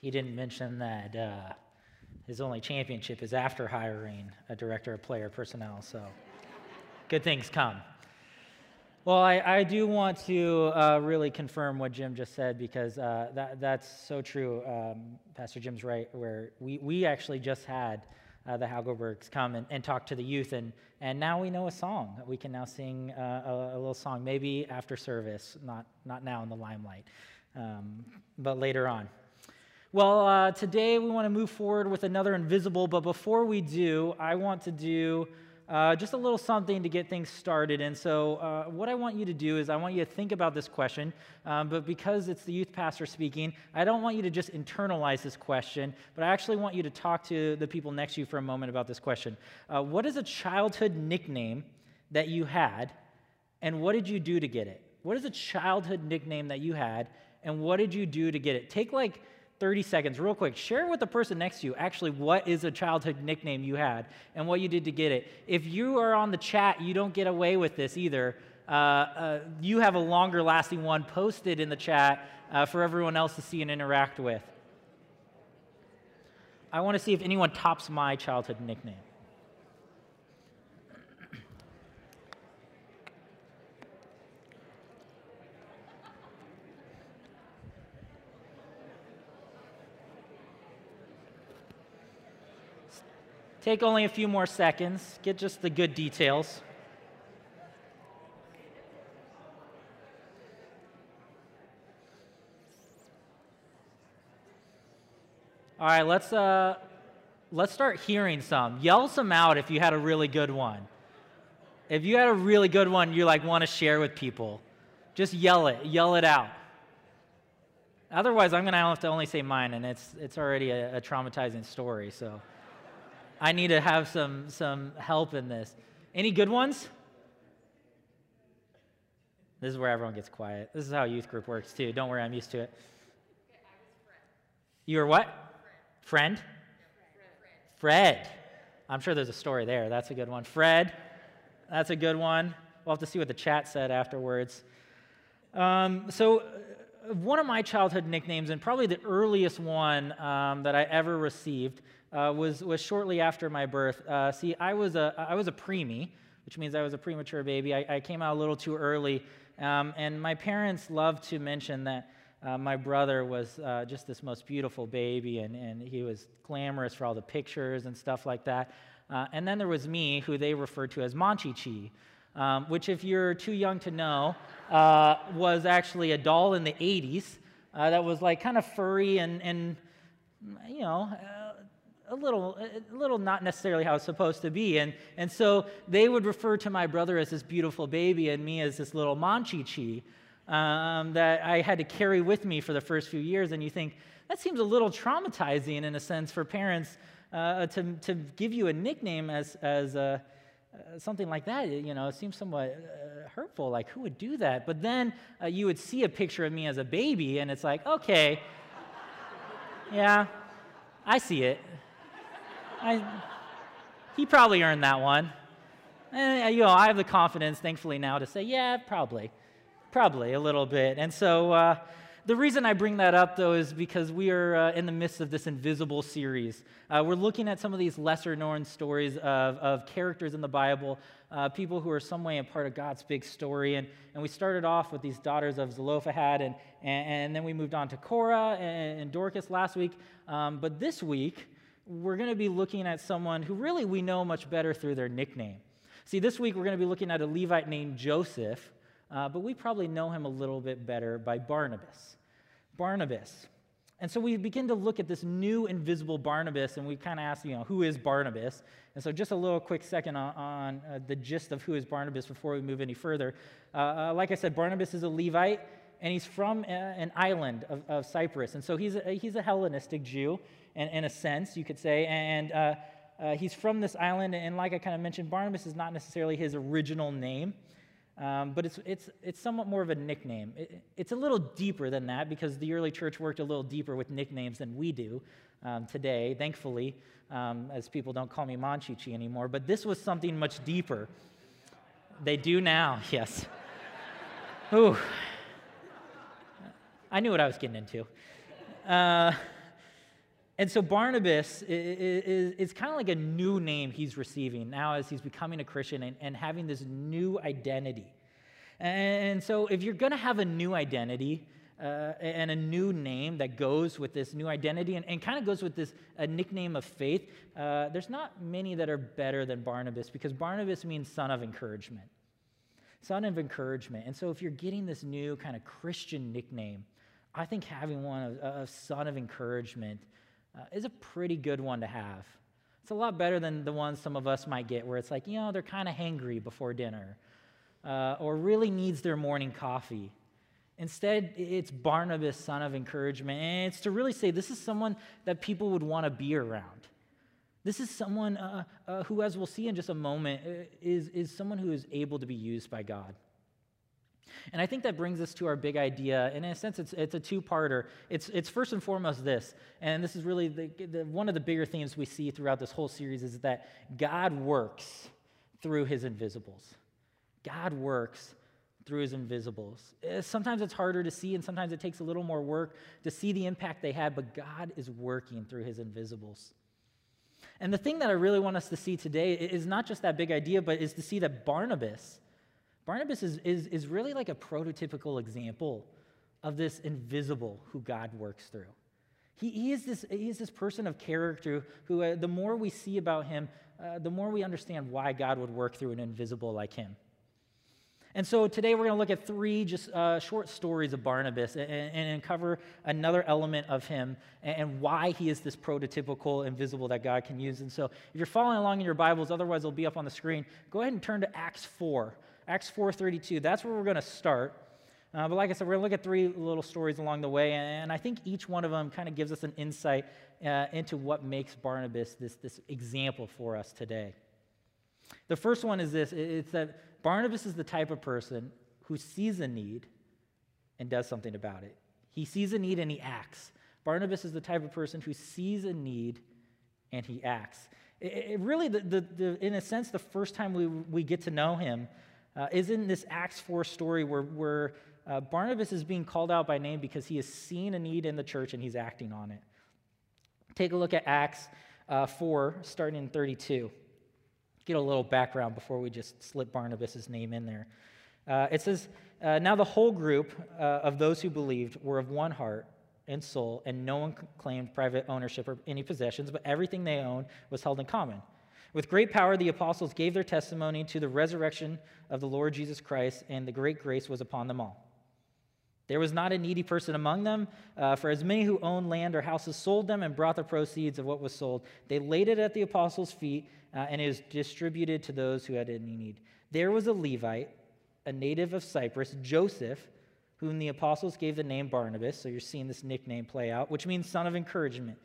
he didn't mention that uh, his only championship is after hiring a director of player personnel. So good things come. Well, I, I do want to uh, really confirm what Jim just said because uh, that, that's so true. Um, Pastor Jim's right, where we, we actually just had uh, the Hagelbergs come and, and talk to the youth, and, and now we know a song. We can now sing uh, a, a, little song, maybe after service, not, not now in the limelight, um, but later on. Well, uh, today we want to move forward with another invisible, but before we do, I want to do uh, just a little something to get things started. And so, uh, what I want you to do is, I want you to think about this question. Um, but because it's the youth pastor speaking, I don't want you to just internalize this question, but I actually want you to talk to the people next to you for a moment about this question. Uh, what is a childhood nickname that you had, and what did you do to get it? What is a childhood nickname that you had, and what did you do to get it? Take like 30 seconds, real quick. Share with the person next to you actually what is a childhood nickname you had and what you did to get it. If you are on the chat, you don't get away with this either. Uh, uh, you have a longer lasting one posted in the chat uh, for everyone else to see and interact with. I want to see if anyone tops my childhood nickname. Take only a few more seconds, get just the good details. All right, let's, uh, let's start hearing some. Yell some out if you had a really good one. If you had a really good one you like want to share with people, just yell it, yell it out. Otherwise, I'm going to have to only say mine, and it's, it's already a, a traumatizing story, so. I need to have some, some help in this. Any good ones? This is where everyone gets quiet. This is how youth group works too. Don't worry, I'm used to it. You were what? Friend? Fred. I'm sure there's a story there. That's a good one. Fred. That's a good one. We'll have to see what the chat said afterwards. Um, so, uh, one of my childhood nicknames, and probably the earliest one um, that I ever received, uh, was, was shortly after my birth. Uh, see, I was, a, I was a preemie, which means I was a premature baby. I, I came out a little too early. Um, and my parents loved to mention that uh, my brother was uh, just this most beautiful baby, and, and he was glamorous for all the pictures and stuff like that. Uh, and then there was me, who they referred to as Monchichi, um, which, if you're too young to know, uh, was actually a doll in the 80s that was like kind of furry and, and you know, a little, a little not necessarily how it's supposed to be. And, and so they would refer to my brother as this beautiful baby and me as this little Monchichi um, that I had to carry with me for the first few years. And you think, that seems a little traumatizing in a sense for parents uh, to, to give you a nickname as, as uh, uh, something like that. You know, it seems somewhat uh, hurtful. Like, who would do that? But then uh, you would see a picture of me as a baby, and it's like, okay, yeah, I see it. I, he probably earned that one. And, you know, I have the confidence, thankfully, now to say, yeah, probably, probably a little bit. And so uh, the reason I bring that up, though, is because we are uh, in the midst of this invisible series. Uh, we're looking at some of these lesser known stories of, of characters in the Bible, uh, people who are some way a part of God's big story. And, and we started off with these daughters of Zelophehad, and, and, and then we moved on to Korah and, and Dorcas last week. Um, but this week, we're going to be looking at someone who really we know much better through their nickname. See, this week we're going to be looking at a Levite named Joseph, uh, but we probably know him a little bit better by Barnabas. Barnabas. And so we begin to look at this new invisible Barnabas, and we kind of ask, you know, who is Barnabas? And so just a little quick second on, on uh, the gist of who is Barnabas before we move any further. Uh, uh like I said, Barnabas is a Levite, and he's from uh, an island of, of Cyprus. And so he's a, he's a Hellenistic Jew in, in a sense, you could say. And uh, uh, he's from this island, and like I kind of mentioned, Barnabas is not necessarily his original name, um, but it's, it's, it's somewhat more of a nickname. It, it's a little deeper than that because the early church worked a little deeper with nicknames than we do um, today, thankfully, um, as people don't call me Monchichi anymore. But this was something much deeper. They do now, yes. Ooh. I knew what I was getting into. Uh, And so Barnabas is, is, is kind of like a new name he's receiving now as he's becoming a Christian and, and having this new identity. And so if you're going to have a new identity, uh, and a new name that goes with this new identity and, and kind of goes with this a nickname of faith, uh, there's not many that are better than Barnabas because Barnabas means son of encouragement. Son of encouragement. And so if you're getting this new kind of Christian nickname, I think having one of, of son of encouragement uh, is a pretty good one to have. It's a lot better than the ones some of us might get where it's like, you know, they're kind of hangry before dinner uh, or really needs their morning coffee. Instead, it's Barnabas, son of encouragement. And it's to really say this is someone that people would want to be around. This is someone uh, uh, who, as we'll see in just a moment, uh, is, is someone who is able to be used by God. And I think that brings us to our big idea. And in a sense, it's, it's a two parter. It's, it's first and foremost this, and this is really the, the, one of the bigger themes we see throughout this whole series is that God works through his invisibles. God works through his invisibles. Eh, sometimes it's harder to see, and sometimes it takes a little more work to see the impact they had, but God is working through his invisibles. And the thing that I really want us to see today is not just that big idea, but is to see that Barnabas, Barnabas is, is, is really like a prototypical example of this invisible who God works through. He, he, is, this, he is this person of character who, uh, the more we see about him, uh, the more we understand why God would work through an invisible like him. And so today we're going to look at three just uh, short stories of Barnabas and, and, cover another element of him and, why he is this prototypical invisible that God can use. And so if you're following along in your Bibles, otherwise it'll be up on the screen, go ahead and turn to Acts 4. Acts 4.32, that's where we're going to start. Uh, but like I said, we're going to look at three little stories along the way, and I think each one of them kind of gives us an insight uh, into what makes Barnabas this, this example for us today. The first one is this it's that Barnabas is the type of person who sees a need and does something about it. He sees a need and he acts. Barnabas is the type of person who sees a need and he acts. It, it really, the, the, the, in a sense, the first time we, we get to know him uh, is in this Acts 4 story where, where uh, Barnabas is being called out by name because he has seen a need in the church and he's acting on it. Take a look at Acts uh, 4, starting in 32 get a little background before we just slip Barnabas' name in there. Uh, it says, uh, Now the whole group uh, of those who believed were of one heart and soul, and no one claimed private ownership or any possessions, but everything they owned was held in common. With great power, the apostles gave their testimony to the resurrection of the Lord Jesus Christ, and the great grace was upon them all. There was not a needy person among them, uh, for as many who owned land or houses sold them and brought the proceeds of what was sold. They laid it at the apostles' feet, uh, and it was distributed to those who had any need. There was a Levite, a native of Cyprus, Joseph, whom the apostles gave the name Barnabas. So you're seeing this nickname play out, which means son of encouragement.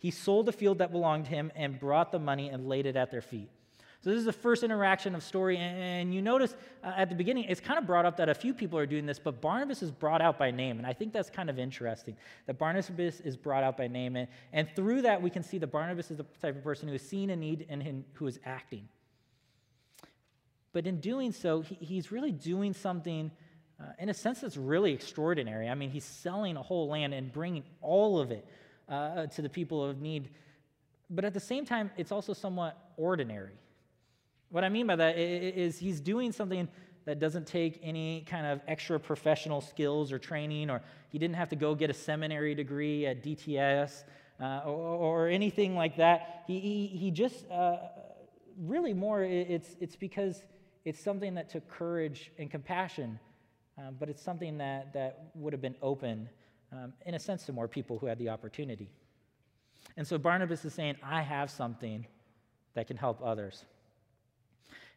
He sold a field that belonged to him and brought the money and laid it at their feet. So this is the first interaction of story, and you notice uh, at the beginning it's kind of brought up that a few people are doing this, but Barnabas is brought out by name, and I think that's kind of interesting. That Barnabas is brought out by name, and, and through that we can see that Barnabas is the type of person who has seen a need and who is acting. But in doing so, he, he's really doing something. Uh, in a sense, that's really extraordinary. I mean, he's selling a whole land and bringing all of it uh, to the people of need. But at the same time, it's also somewhat ordinary. What I mean by that is he's doing something that doesn't take any kind of extra professional skills or training, or he didn't have to go get a seminary degree at DTS uh, or, or, anything like that. He, he, he just, uh, really more, it's, it's because it's something that took courage and compassion, um, but it's something that, that would have been open, um, in a sense, to more people who had the opportunity. And so Barnabas is saying, I have something that can help others.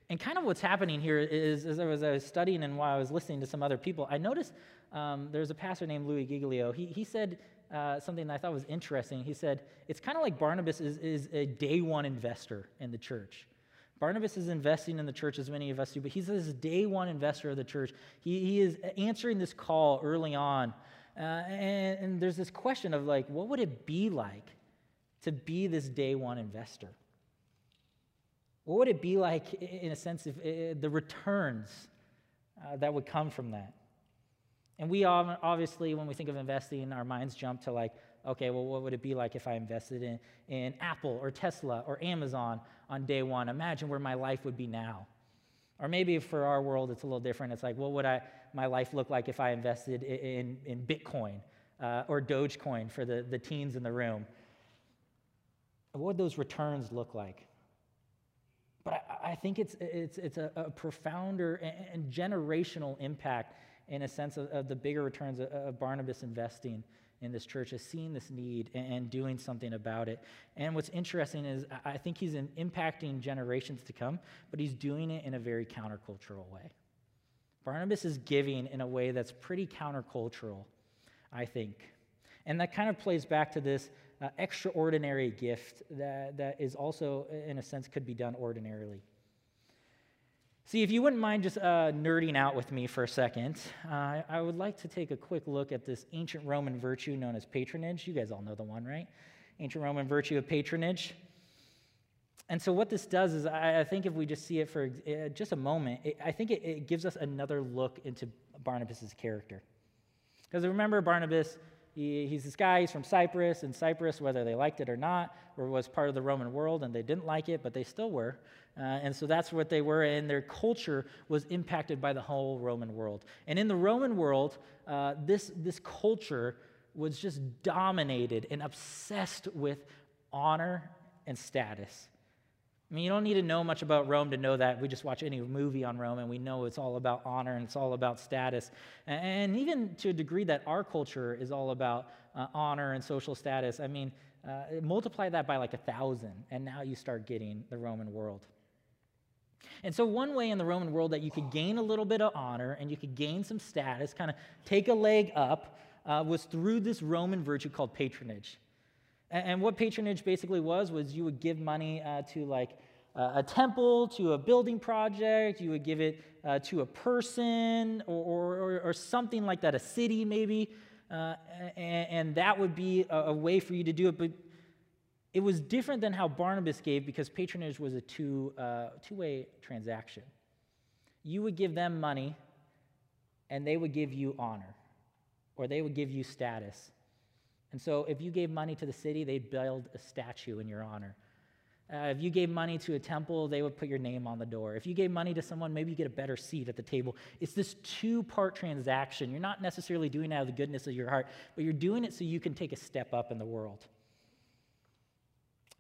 And kind of what's happening here is, as I was, studying and while I was listening to some other people, I noticed um, there's a pastor named Louis Giglio. He, he said uh, something that I thought was interesting. He said, It's kind of like Barnabas is, is a day one investor in the church. Barnabas is investing in the church as many of us do, but he's this day one investor of the church. He, he is answering this call early on. Uh, and, and there's this question of like, what would it be like to be this day one investor? What would it be like, in a sense, if the returns uh, that would come from that? And we all obviously, when we think of investing, our minds jump to like, okay, well, what would it be like if I invested in, in Apple or Tesla or Amazon on day one? Imagine where my life would be now. Or maybe for our world, it's a little different. It's like, what would I, my life look like if I invested in, in, in Bitcoin uh, or Dogecoin for the, the teens in the room? What would those returns look like? But I, I think it's, it's, it's a, a profounder and, and, generational impact in a sense of, of the bigger returns of, of, Barnabas investing in this church, is seeing this need and, doing something about it. And what's interesting is I think he's impacting generations to come, but he's doing it in a very countercultural way. Barnabas is giving in a way that's pretty countercultural, I think. And that kind of plays back to this uh, extraordinary gift that, that is also, in a sense, could be done ordinarily. See, if you wouldn't mind just uh, nerding out with me for a second, uh, I would like to take a quick look at this ancient Roman virtue known as patronage. You guys all know the one, right? Ancient Roman virtue of patronage. And so, what this does is, I, I think if we just see it for uh, just a moment, it, I think it, it gives us another look into Barnabas' character. Because remember, Barnabas he, he's this guy, he's from Cyprus, and Cyprus, whether they liked it or not, or was part of the Roman world, and they didn't like it, but they still were. Uh, and so that's what they were, and their culture was impacted by the whole Roman world. And in the Roman world, uh, this, this culture was just dominated and obsessed with honor and status. I mean, you don't need to know much about Rome to know that. We just watch any movie on Rome and we know it's all about honor and it's all about status. And even to a degree that our culture is all about uh, honor and social status, I mean, uh, multiply that by like a thousand, and now you start getting the Roman world. And so, one way in the Roman world that you could gain a little bit of honor and you could gain some status, kind of take a leg up, uh, was through this Roman virtue called patronage. And, what patronage basically was, was you would give money uh, to like uh, a temple, to a building project, you would give it uh, to a person or, or, or, something like that, a city maybe. Uh, and, and, that would be a, a, way for you to do it. But it was different than how Barnabas gave because patronage was a two, uh, two-way transaction. You would give them money, and they would give you honor, or they would give you status. And so if you gave money to the city, they'd build a statue in your honor. Uh, if you gave money to a temple, they would put your name on the door. If you gave money to someone, maybe you get a better seat at the table. It's this two part transaction. You're not necessarily doing it out of the goodness of your heart, but you're doing it so you can take a step up in the world.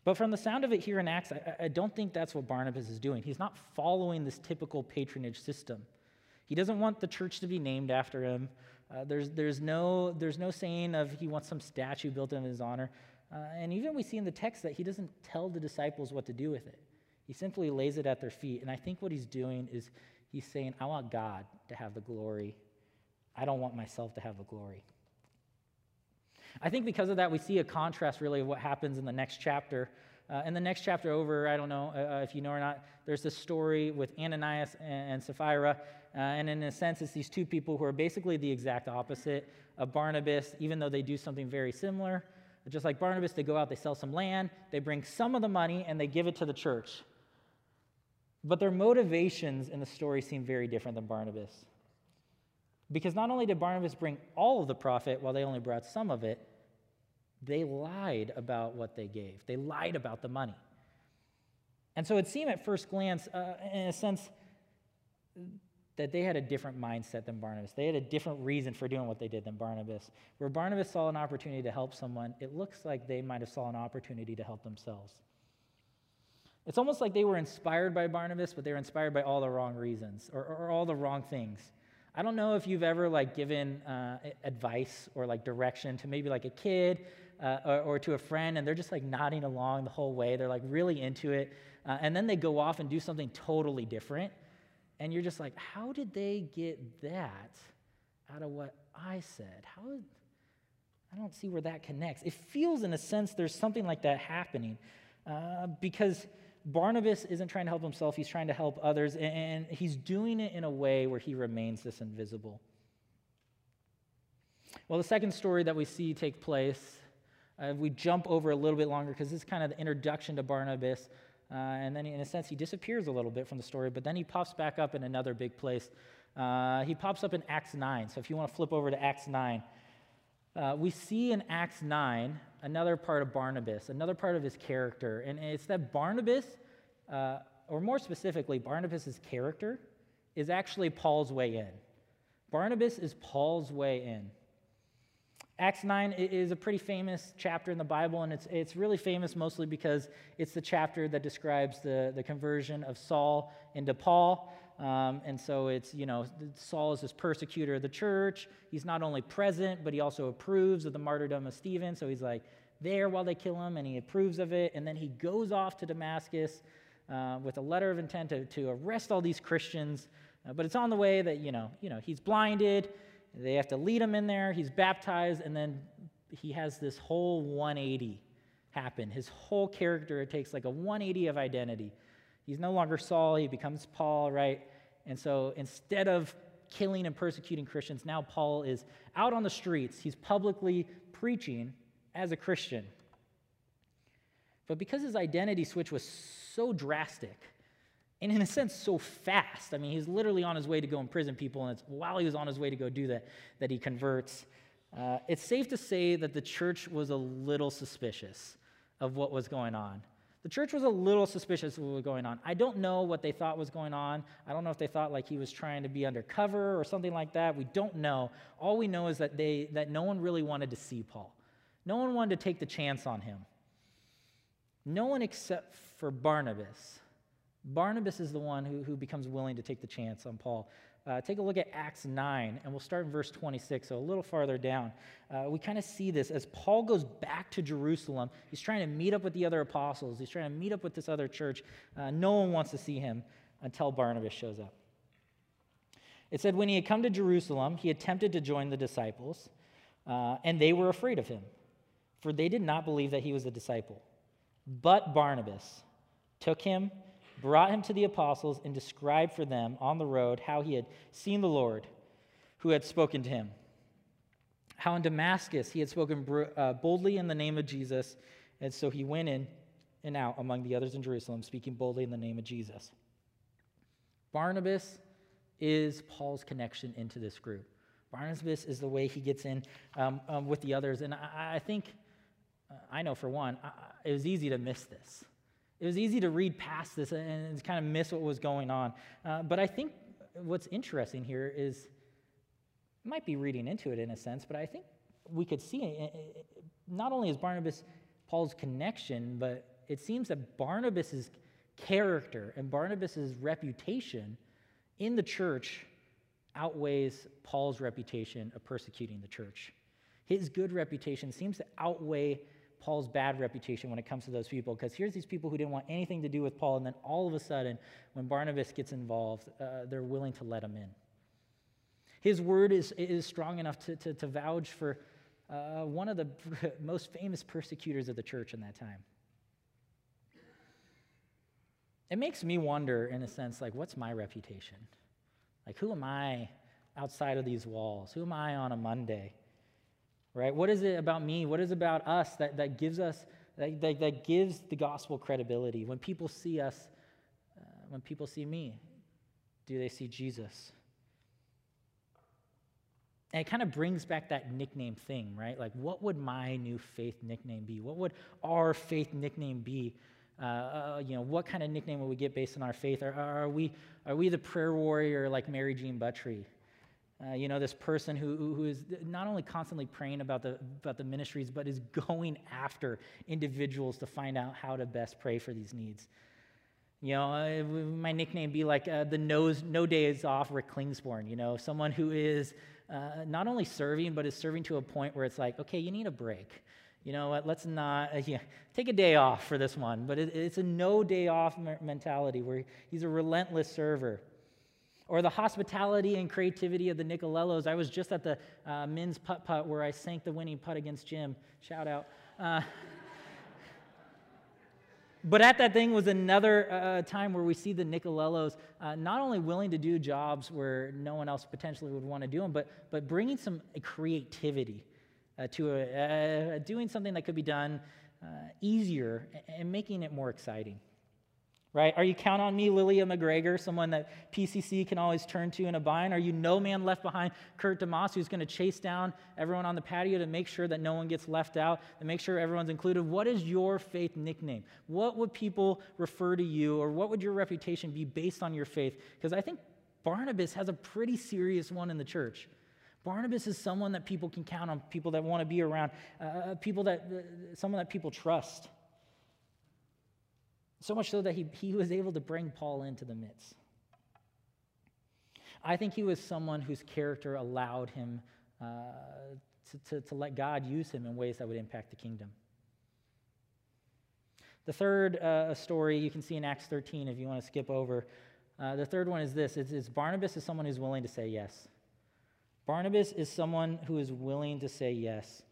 But from the sound of it here in Acts, I, I don't think that's what Barnabas is doing. He's not following this typical patronage system. He doesn't want the church to be named after him. Uh, there's, there's, no, there's no saying of he wants some statue built in his honor. Uh, and even we see in the text that he doesn't tell the disciples what to do with it. He simply lays it at their feet. And I think what he's doing is he's saying, I want God to have the glory. I don't want myself to have the glory. I think because of that, we see a contrast really of what happens in the next chapter. Uh, in the next chapter over, I don't know uh, if you know or not, there's this story with Ananias and, and Sapphira. Uh, and in a sense, it's these two people who are basically the exact opposite of Barnabas, even though they do something very similar. Just like Barnabas, they go out, they sell some land, they bring some of the money, and they give it to the church. But their motivations in the story seem very different than Barnabas. Because not only did Barnabas bring all of the profit while they only brought some of it, they lied about what they gave. They lied about the money. And so it seemed at first glance, uh, in a sense, that they had a different mindset than Barnabas. They had a different reason for doing what they did than Barnabas. Where Barnabas saw an opportunity to help someone, it looks like they might have saw an opportunity to help themselves. It's almost like they were inspired by Barnabas, but they were inspired by all the wrong reasons or, or all the wrong things. I don't know if you've ever like given uh, advice or like direction to maybe like a kid uh, or, or, to a friend, and they're just like nodding along the whole way. They're like really into it, uh, and then they go off and do something totally different and you're just like, how did they get that out of what I said? How? I don't see where that connects. It feels, in a sense, there's something like that happening uh, because Barnabas isn't trying to help himself, he's trying to help others, and he's doing it in a way where he remains this invisible. Well, the second story that we see take place, uh, we jump over a little bit longer because this is kind of the introduction to Barnabas. Uh, and then, in a sense, he disappears a little bit from the story, but then he pops back up in another big place. Uh, he pops up in Acts 9. So if you want to flip over to Acts 9, uh, we see in Acts 9 another part of Barnabas, another part of his character. And it's that Barnabas, uh, or more specifically, Barnabas' character, is actually Paul's way in. Barnabas is Paul's way in. Acts 9 is a pretty famous chapter in the Bible, and it's, it's really famous mostly because it's the chapter that describes the, the conversion of Saul into Paul. Um, and so it's, you know, Saul is this persecutor of the church. He's not only present, but he also approves of the martyrdom of Stephen. So he's like there while they kill him, and he approves of it. And then he goes off to Damascus uh, with a letter of intent to, to arrest all these Christians. Uh, but it's on the way that, you know, you know, he's blinded. They have to lead him in there. He's baptized, and then he has this whole 180 happen. His whole character, it takes like a 180 of identity. He's no longer Saul, he becomes Paul, right? And so instead of killing and persecuting Christians, now Paul is out on the streets. He's publicly preaching as a Christian. But because his identity switch was so drastic, and in a sense so fast. I mean, he's literally on his way to go imprison people, and it's while he was on his way to go do that that he converts. Uh, it's safe to say that the church was a little suspicious of what was going on. The church was a little suspicious of what was going on. I don't know what they thought was going on. I don't know if they thought like he was trying to be undercover or something like that. We don't know. All we know is that they that no one really wanted to see Paul. No one wanted to take the chance on him. No one except for Barnabas Barnabas is the one who, who becomes willing to take the chance on Paul. Uh, take a look at Acts 9, and we'll start in verse 26, so a little farther down. Uh, we kind of see this as Paul goes back to Jerusalem. He's trying to meet up with the other apostles, he's trying to meet up with this other church. Uh, no one wants to see him until Barnabas shows up. It said, When he had come to Jerusalem, he attempted to join the disciples, uh, and they were afraid of him, for they did not believe that he was a disciple. But Barnabas took him brought him to the apostles, and described for them on the road how he had seen the Lord who had spoken to him. How in Damascus he had spoken uh, boldly in the name of Jesus, and so he went in and out among the others in Jerusalem, speaking boldly in the name of Jesus. Barnabas is Paul's connection into this group. Barnabas is the way he gets in um, um, with the others. And I, I think, uh, I know for one, I, it was easy to miss this. It was easy to read past this and kind of miss what was going on. Uh, but I think what's interesting here is, might be reading into it in a sense, but I think we could see it, not only is Barnabas Paul's connection, but it seems that Barnabas's character and Barnabas's reputation in the church outweighs Paul's reputation of persecuting the church. His good reputation seems to outweigh Paul's bad reputation when it comes to those people. Because here's these people who didn't want anything to do with Paul, and then all of a sudden, when Barnabas gets involved, uh, they're willing to let him in. His word is, is strong enough to, to, to vouch for uh, one of the most famous persecutors of the church in that time. It makes me wonder, in a sense, like, what's my reputation? Like, who am I outside of these walls? Who am I on a Monday? Right? What is it about me? What is it about us that, that gives us, that, that, that gives the gospel credibility? When people see us, uh, when people see me, do they see Jesus? And it kind of brings back that nickname thing, right? Like, what would my new faith nickname be? What would our faith nickname be? Uh, uh, you know, what kind of nickname would we get based on our faith? Are, are, we, are we the prayer warrior like Mary Jean Buttry? Uh, you know, this person who, who is not only constantly praying about the, about the ministries, but is going after individuals to find out how to best pray for these needs. You know, uh, my nickname be like uh, the nose, no days off Rick Klingsborn, you know, someone who is uh, not only serving, but is serving to a point where it's like, okay, you need a break. You know what, let's not, uh, yeah, take a day off for this one. But it, it's a no day off mentality where he's a relentless server or the hospitality and creativity of the Nicolellos. I was just at the uh, men's putt putt where I sank the winning putt against Jim. Shout out. Uh, but at that thing was another uh, time where we see the Nicolellos uh, not only willing to do jobs where no one else potentially would want to do them, but, but bringing some creativity uh, to a, uh, doing something that could be done easier and making it more exciting. Right? Are you count on me, Lilia McGregor, someone that PCC can always turn to in a bind? Are you no man left behind, Kurt DeMoss, who's going to chase down everyone on the patio to make sure that no one gets left out, to make sure everyone's included? What is your faith nickname? What would people refer to you, or what would your reputation be based on your faith? Because I think Barnabas has a pretty serious one in the church. Barnabas is someone that people can count on, people that want to be around, uh, uh people that, uh, someone that people trust. So much so that he, he was able to bring Paul into the midst. I think he was someone whose character allowed him uh, to, to, to let God use him in ways that would impact the kingdom. The third uh, story you can see in Acts 13 if you want to skip over. Uh, the third one is this it's, it's Barnabas is someone who's willing to say yes. Barnabas is someone who is willing to say yes.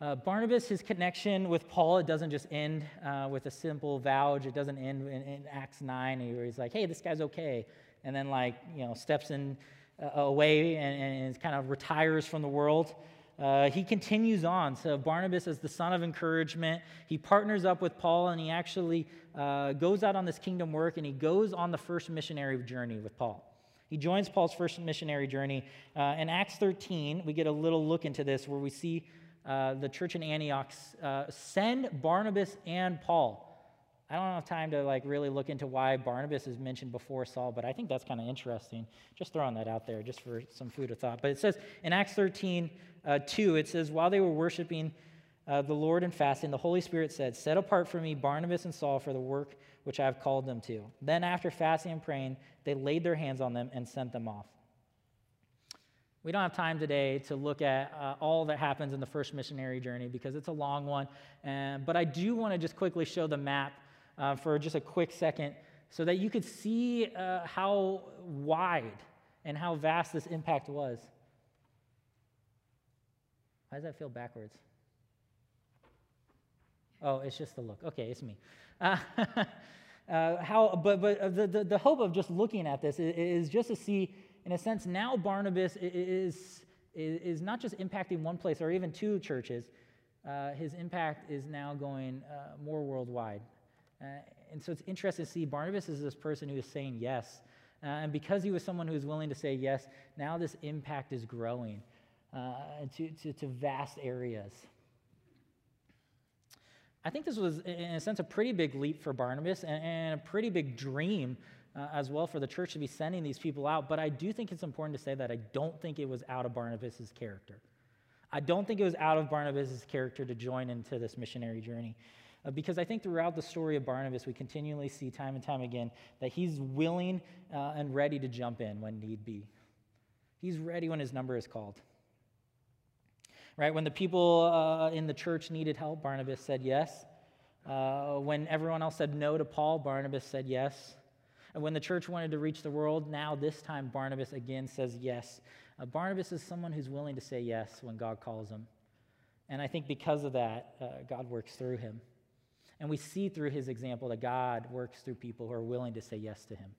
Uh, Barnabas, his connection with Paul, it doesn't just end uh, with a simple vouch. It doesn't end in, in, Acts 9 where he's like, hey, this guy's okay. And then, like, you know, steps in uh, away and, and, kind of retires from the world. Uh, he continues on. So, Barnabas is the son of encouragement. He partners up with Paul and he actually uh, goes out on this kingdom work and he goes on the first missionary journey with Paul. He joins Paul's first missionary journey. Uh, in Acts 13, we get a little look into this where we see uh, the church in Antioch uh, send Barnabas and Paul. I don't have time to like really look into why Barnabas is mentioned before Saul, but I think that's kind of interesting. Just throwing that out there, just for some food of thought. But it says in Acts 13, uh, 2, it says, While they were worshiping uh, the Lord and fasting, the Holy Spirit said, Set apart for me Barnabas and Saul for the work which I have called them to. Then, after fasting and praying, they laid their hands on them and sent them off. We don't have time today to look at uh, all that happens in the first missionary journey because it's a long one. And, but I do want to just quickly show the map uh, for just a quick second so that you could see uh, how wide and how vast this impact was. How does that feel backwards? Oh, it's just the look. Okay, it's me. Uh, uh, how, but but the, the, the, hope of just looking at this is, is just to see in a sense, now Barnabas is, is, not just impacting one place or even two churches, uh, his impact is now going uh, more worldwide. Uh, and so it's interesting to see Barnabas is this person who is saying yes. Uh, and because he was someone who was willing to say yes, now this impact is growing uh, to, to, to vast areas. I think this was, in a sense, a pretty big leap for Barnabas and, and a pretty big dream uh, as well for the church to be sending these people out. But I do think it's important to say that I don't think it was out of Barnabas' character. I don't think it was out of Barnabas' character to join into this missionary journey. Uh, because I think throughout the story of Barnabas, we continually see time and time again that he's willing uh, and ready to jump in when need be. He's ready when his number is called. Right? When the people uh, in the church needed help, Barnabas said yes. Uh, when everyone else said no to Paul, Barnabas said yes. And when the church wanted to reach the world, now this time Barnabas again says yes. Uh, Barnabas is someone who's willing to say yes when God calls him. And I think because of that, uh, God works through him. And we see through his example that God works through people who are willing to say yes to him.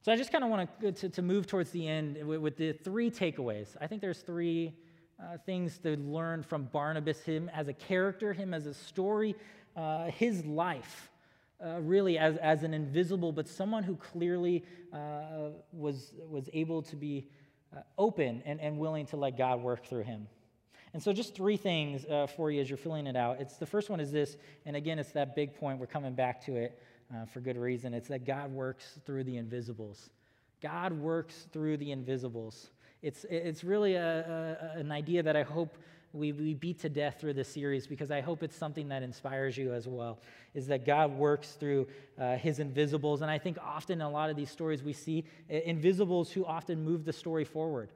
So I just kind of want to, to move towards the end with, with the three takeaways. I think there's three uh, things to learn from Barnabas, him as a character, him as a story, uh, his life uh, really as, as an invisible, but someone who clearly uh, was, was able to be uh, open and, and willing to let God work through him. And so, just three things uh, for you as you're filling it out. It's the first one is this, and again, it's that big point. We're coming back to it uh, for good reason. It's that God works through the invisibles. God works through the invisibles. It's, it's really a, a, an idea that I hope we, we beat to death through this series because I hope it's something that inspires you as well, is that God works through uh, his invisibles. And I think often in a lot of these stories we see invisibles who often move the story forward,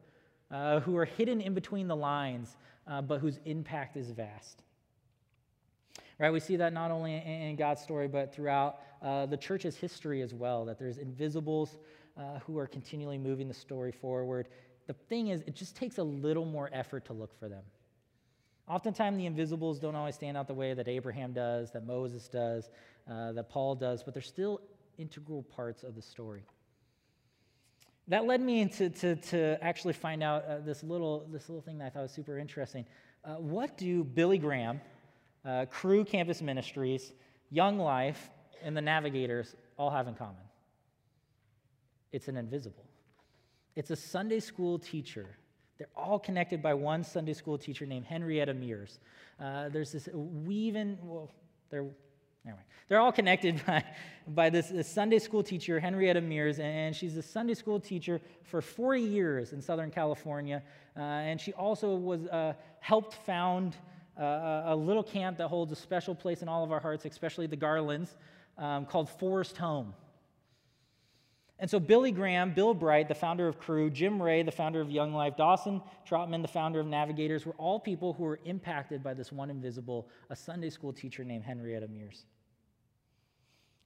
uh, who are hidden in between the lines, uh, but whose impact is vast. Right, we see that not only in God's story, but throughout uh, the church's history as well, that there's invisibles uh, who are continually moving the story forward. The thing is, it just takes a little more effort to look for them. Oftentimes, the invisibles don't always stand out the way that Abraham does, that Moses does, uh, that Paul does, but they're still integral parts of the story. That led me into to, to actually find out uh, this, little, this little thing that I thought was super interesting. Uh, what do Billy Graham, uh, Cru Campus Ministries, Young Life, and the navigators all have in common it's an invisible. It's a Sunday school teacher. They're all connected by one Sunday school teacher named Henrietta Mears. Uh, there's this weaving, well, they're, anyway, they're all connected by, by this, this, Sunday school teacher, Henrietta Mears, and she's a Sunday school teacher for 40 years in Southern California. Uh, and she also was uh, helped found uh, a little camp that holds a special place in all of our hearts, especially the Garlands, um, called Forest Home. And so Billy Graham, Bill Bright, the founder of Cru, Jim Ray, the founder of Young Life, Dawson Trotman, the founder of Navigators, were all people who were impacted by this one invisible, a Sunday school teacher named Henrietta Mears.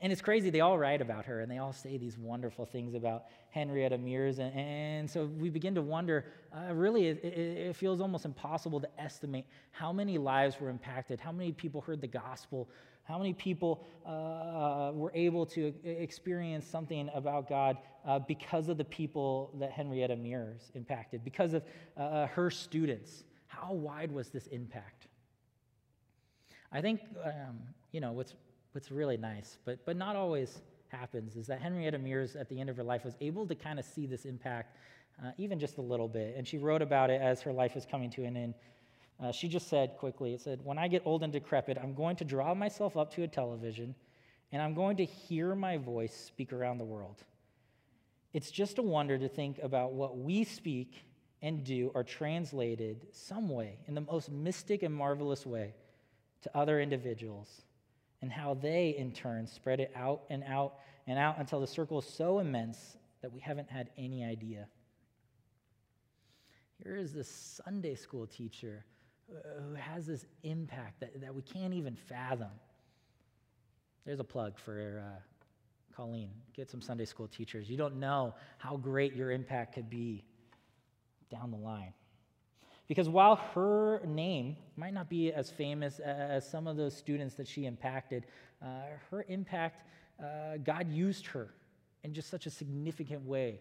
And it's crazy, they all write about her and they all say these wonderful things about Henrietta Mears. And, and so we begin to wonder uh, really, it, it, feels almost impossible to estimate how many lives were impacted, how many people heard the gospel how many people uh, were able to experience something about God uh, because of the people that Henrietta Mears impacted, because of uh, uh, her students? How wide was this impact? I think, um, you know, what's, what's really nice, but, but not always happens, is that Henrietta Mears, at the end of her life, was able to kind of see this impact uh, even just a little bit. And she wrote about it as her life was coming to an end uh, she just said quickly, it said, When I get old and decrepit, I'm going to draw myself up to a television and I'm going to hear my voice speak around the world. It's just a wonder to think about what we speak and do are translated some way, in the most mystic and marvelous way, to other individuals, and how they, in turn, spread it out and out and out until the circle is so immense that we haven't had any idea. Here is this Sunday school teacher who has this impact that, that we can't even fathom. There's a plug for uh, Colleen. Get some Sunday school teachers. You don't know how great your impact could be down the line. Because while her name might not be as famous as some of those students that she impacted, uh, her impact, uh, God used her in just such a significant way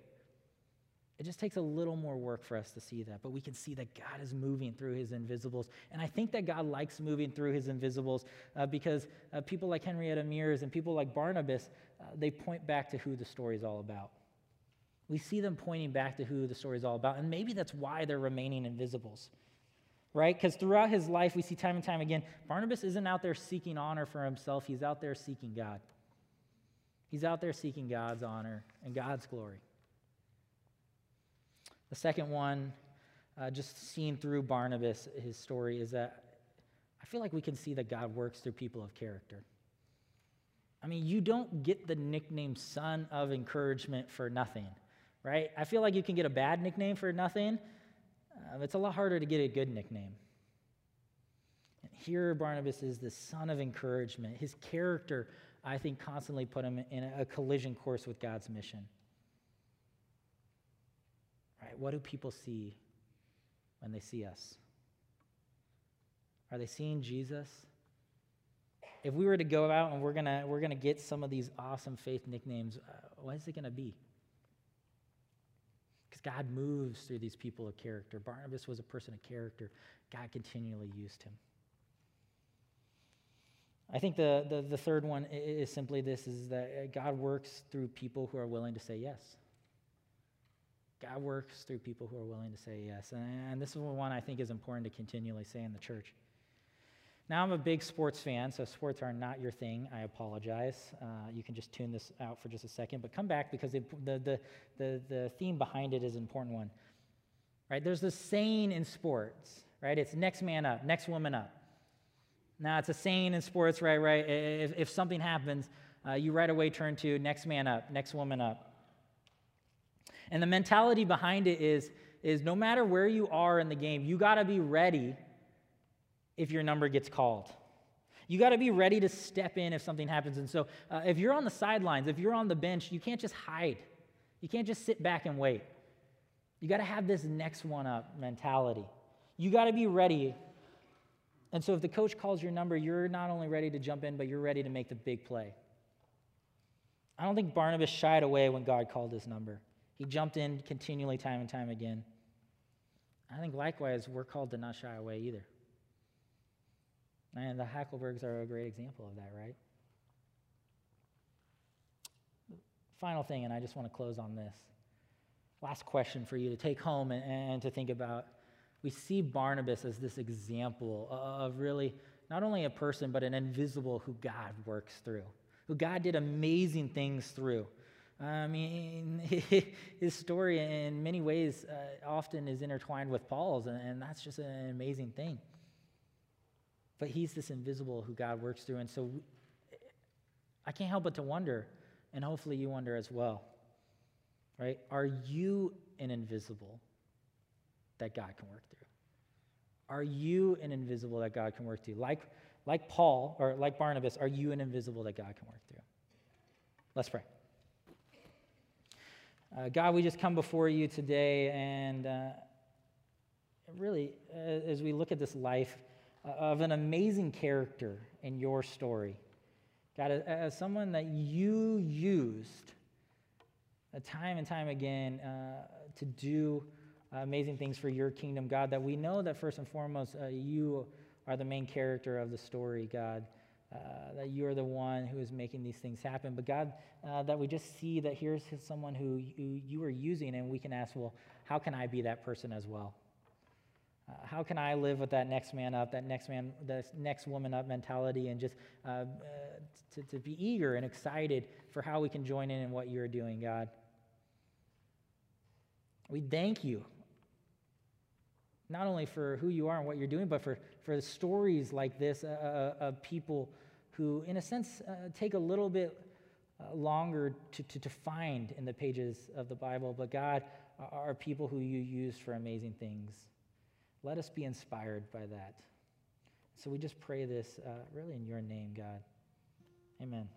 it just takes a little more work for us to see that, but we can see that God is moving through his invisibles. And I think that God likes moving through his invisibles uh, because uh, people like Henrietta Mears and people like Barnabas, uh, they point back to who the story is all about. We see them pointing back to who the story is all about, and maybe that's why they're remaining invisibles, right? Because throughout his life, we see time and time again, Barnabas isn't out there seeking honor for himself, he's out there seeking God. He's out there seeking God's honor and God's glory. The second one, uh, just seeing through Barnabas, his story, is that I feel like we can see that God works through people of character. I mean, you don't get the nickname son of encouragement for nothing, right? I feel like you can get a bad nickname for nothing. Uh, it's a lot harder to get a good nickname. And here, Barnabas is the son of encouragement. His character, I think, constantly put him in a collision course with God's mission. What do people see when they see us? Are they seeing Jesus? If we were to go out and we're to we're to get some of these awesome faith nicknames, uh, what is it to be? Because God moves through these people of character. Barnabas was a person of character. God continually used him. I think the, the, the third one is simply this is that God works through people who are willing to say yes. God works through people who are willing to say yes. And this is one I think is important to continually say in the church. Now, I'm a big sports fan, so sports are not your thing. I apologize. Uh, you can just tune this out for just a second, but come back because the, the, the, the theme behind it is an important one. Right? There's this saying in sports, right? It's next man up, next woman up. Now, it's a saying in sports, right? Right? If, if something happens, uh, you right away turn to next man up, next woman up. And the mentality behind it is, is no matter where you are in the game, you got to be ready if your number gets called. You got to be ready to step in if something happens. And so, uh, if you're on the sidelines, if you're on the bench, you can't just hide. You can't just sit back and wait. You got to have this next one up mentality. You got to be ready. And so, if the coach calls your number, you're not only ready to jump in, but you're ready to make the big play. I don't think Barnabas shied away when God called his number. He jumped in continually, time and time again. I think likewise, we're called to not shy away either. And the Hackelbergs are a great example of that, right? Final thing, and I just want to close on this. Last question for you to take home and, and to think about. We see Barnabas as this example of really not only a person, but an invisible who God works through, who God did amazing things through. I mean, his story in many ways uh, often is intertwined with Paul's, and, that's just an amazing thing. But he's this invisible who God works through. And so I can't help but to wonder, and hopefully you wonder as well, right? Are you an invisible that God can work through? Are you an invisible that God can work through? Like, like Paul, or like Barnabas, are you an invisible that God can work through? Let's pray. Uh, God, we just come before you today, and uh, really, uh, as we look at this life uh, of an amazing character in your story, God, as someone that you used uh, time and time again uh, to do amazing things for your kingdom, God, that we know that first and foremost, you are the main character of the story, God. Uh, that you're the one who is making these things happen. But God, uh, that we just see that here's someone who, who you are using, and we can ask, well, how can I be that person as well? Uh, how can I live with that next man up, that next man, that next woman up mentality, and just uh, uh, to, to be eager and excited for how we can join in in what you're doing, God? We thank you not only for who you are and what you're doing, but for, for the stories like this uh, of people who, in a sense, uh, take a little bit uh, longer to, to, to, find in the pages of the Bible, but God are people who you use for amazing things. Let us be inspired by that. So we just pray this uh, really in your name, God. Amen.